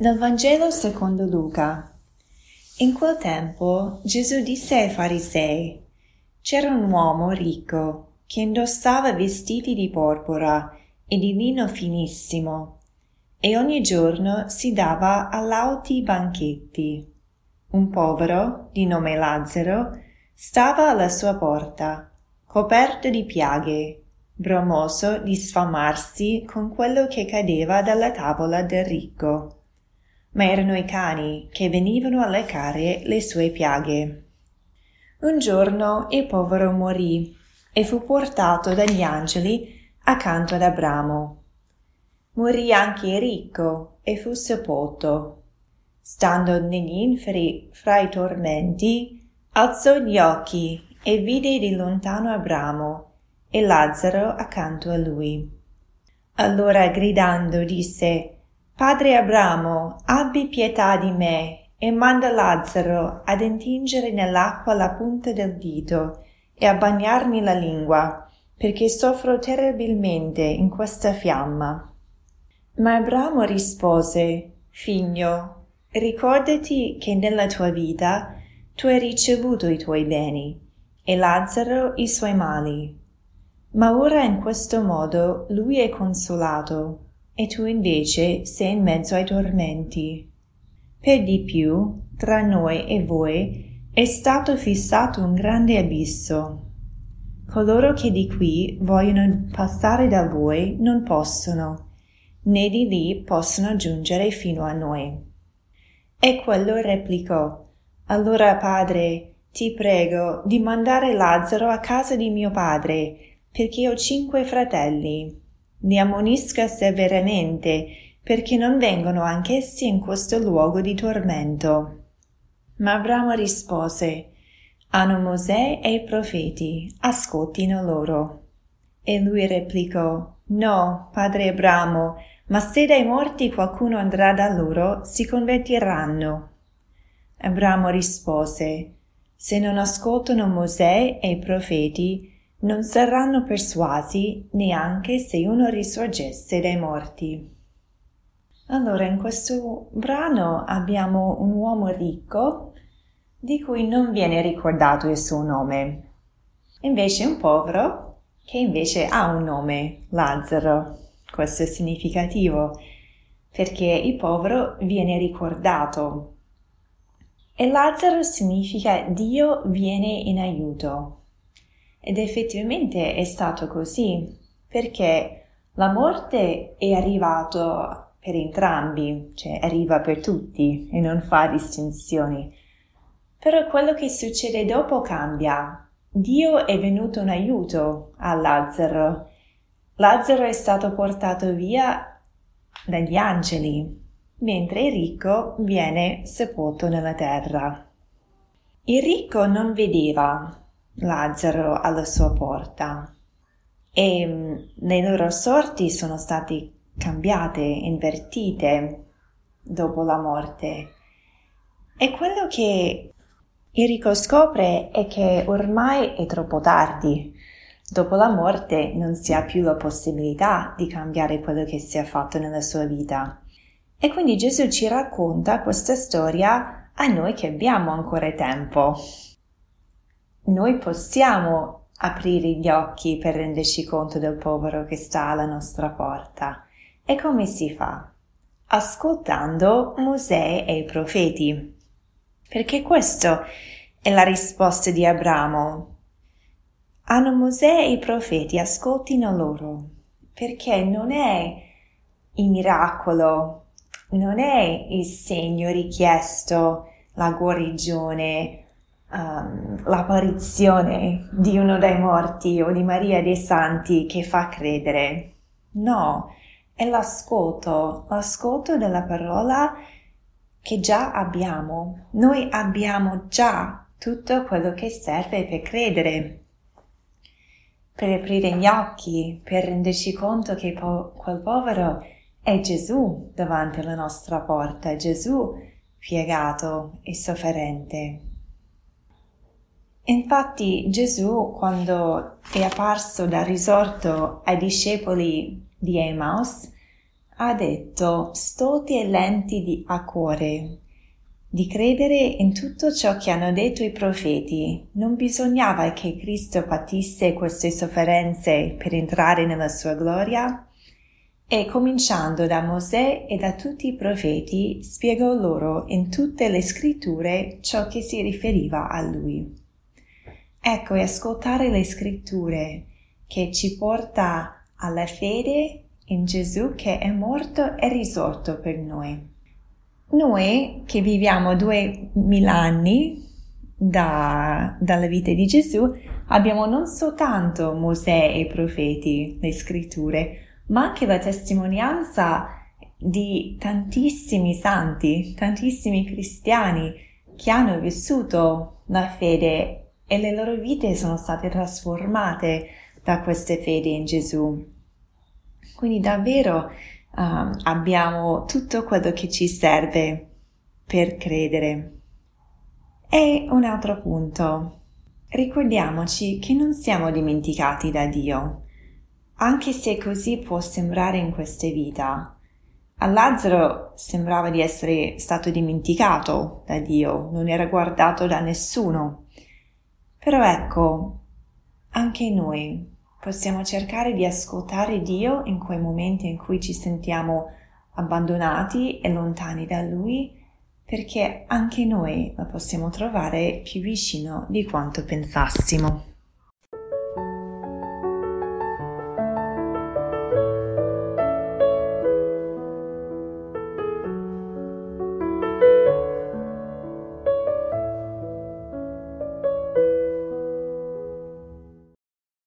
Dal Vangelo secondo Luca. In quel tempo Gesù disse ai farisei, c'era un uomo ricco che indossava vestiti di porpora e di lino finissimo e ogni giorno si dava a lauti banchetti. Un povero, di nome Lazzaro, stava alla sua porta, coperto di piaghe, bromoso di sfamarsi con quello che cadeva dalla tavola del ricco ma erano i cani che venivano a leccare le sue piaghe. Un giorno il povero morì e fu portato dagli angeli accanto ad Abramo. Morì anche ricco e fu sepolto. Stando negli inferi fra i tormenti, alzò gli occhi e vide di lontano Abramo e Lazzaro accanto a lui. Allora gridando disse Padre Abramo, abbi pietà di me e manda Lazzaro ad intingere nell'acqua la punta del dito e a bagnarmi la lingua, perché soffro terribilmente in questa fiamma. Ma Abramo rispose, Figlio, ricordati che nella tua vita tu hai ricevuto i tuoi beni e Lazzaro i suoi mali. Ma ora in questo modo lui è consolato e tu invece sei in mezzo ai tormenti. Per di più, tra noi e voi è stato fissato un grande abisso. Coloro che di qui vogliono passare da voi non possono, né di lì possono giungere fino a noi. E quello replicò, Allora, padre, ti prego di mandare Lazzaro a casa di mio padre, perché ho cinque fratelli li ammonisca severamente perché non vengono anch'essi in questo luogo di tormento. Ma Abramo rispose, hanno Mosè e i profeti, ascoltino loro. E lui replicò, no, padre Abramo, ma se dai morti qualcuno andrà da loro, si convertiranno. Abramo rispose, se non ascoltano Mosè e i profeti, non saranno persuasi neanche se uno risorgesse dai morti. Allora, in questo brano abbiamo un uomo ricco di cui non viene ricordato il suo nome, invece un povero che invece ha un nome, Lazzaro. Questo è significativo perché il povero viene ricordato e Lazzaro significa Dio viene in aiuto. Ed effettivamente è stato così, perché la morte è arrivata per entrambi, cioè arriva per tutti e non fa distinzioni. Però quello che succede dopo cambia. Dio è venuto in aiuto a Lazzaro. Lazzaro è stato portato via dagli angeli, mentre il ricco viene sepolto nella terra. Il ricco non vedeva, Lazzaro alla sua porta e mm, le loro sorti sono state cambiate, invertite dopo la morte. E quello che Enrico scopre è che ormai è troppo tardi. Dopo la morte non si ha più la possibilità di cambiare quello che si è fatto nella sua vita. E quindi Gesù ci racconta questa storia a noi che abbiamo ancora tempo noi possiamo aprire gli occhi per renderci conto del povero che sta alla nostra porta. E come si fa? Ascoltando Mosè e i profeti. Perché questa è la risposta di Abramo. Hanno Mosè e i profeti, ascoltino loro. Perché non è il miracolo, non è il segno richiesto, la guarigione, um, l'apparizione di uno dei morti o di Maria dei Santi che fa credere. No, è l'ascolto, l'ascolto della parola che già abbiamo. Noi abbiamo già tutto quello che serve per credere, per aprire gli occhi, per renderci conto che po- quel povero è Gesù davanti alla nostra porta, Gesù piegato e sofferente. Infatti Gesù, quando è apparso dal risorto ai discepoli di Emmaus, ha detto stolti e lenti di a cuore, di credere in tutto ciò che hanno detto i profeti. Non bisognava che Cristo patisse queste sofferenze per entrare nella sua gloria? E cominciando da Mosè e da tutti i profeti, spiegò loro in tutte le scritture ciò che si riferiva a lui. Ecco, e ascoltare le scritture che ci porta alla fede in Gesù che è morto e risorto per noi. Noi che viviamo duemila anni da, dalla vita di Gesù abbiamo non soltanto Mosè e i profeti, le scritture, ma anche la testimonianza di tantissimi santi, tantissimi cristiani che hanno vissuto la fede e le loro vite sono state trasformate da queste fedi in Gesù. Quindi davvero um, abbiamo tutto quello che ci serve per credere. E un altro punto. Ricordiamoci che non siamo dimenticati da Dio anche se così può sembrare in queste vita. A Lazzaro sembrava di essere stato dimenticato da Dio, non era guardato da nessuno. Però ecco, anche noi possiamo cercare di ascoltare Dio in quei momenti in cui ci sentiamo abbandonati e lontani da Lui, perché anche noi lo possiamo trovare più vicino di quanto pensassimo.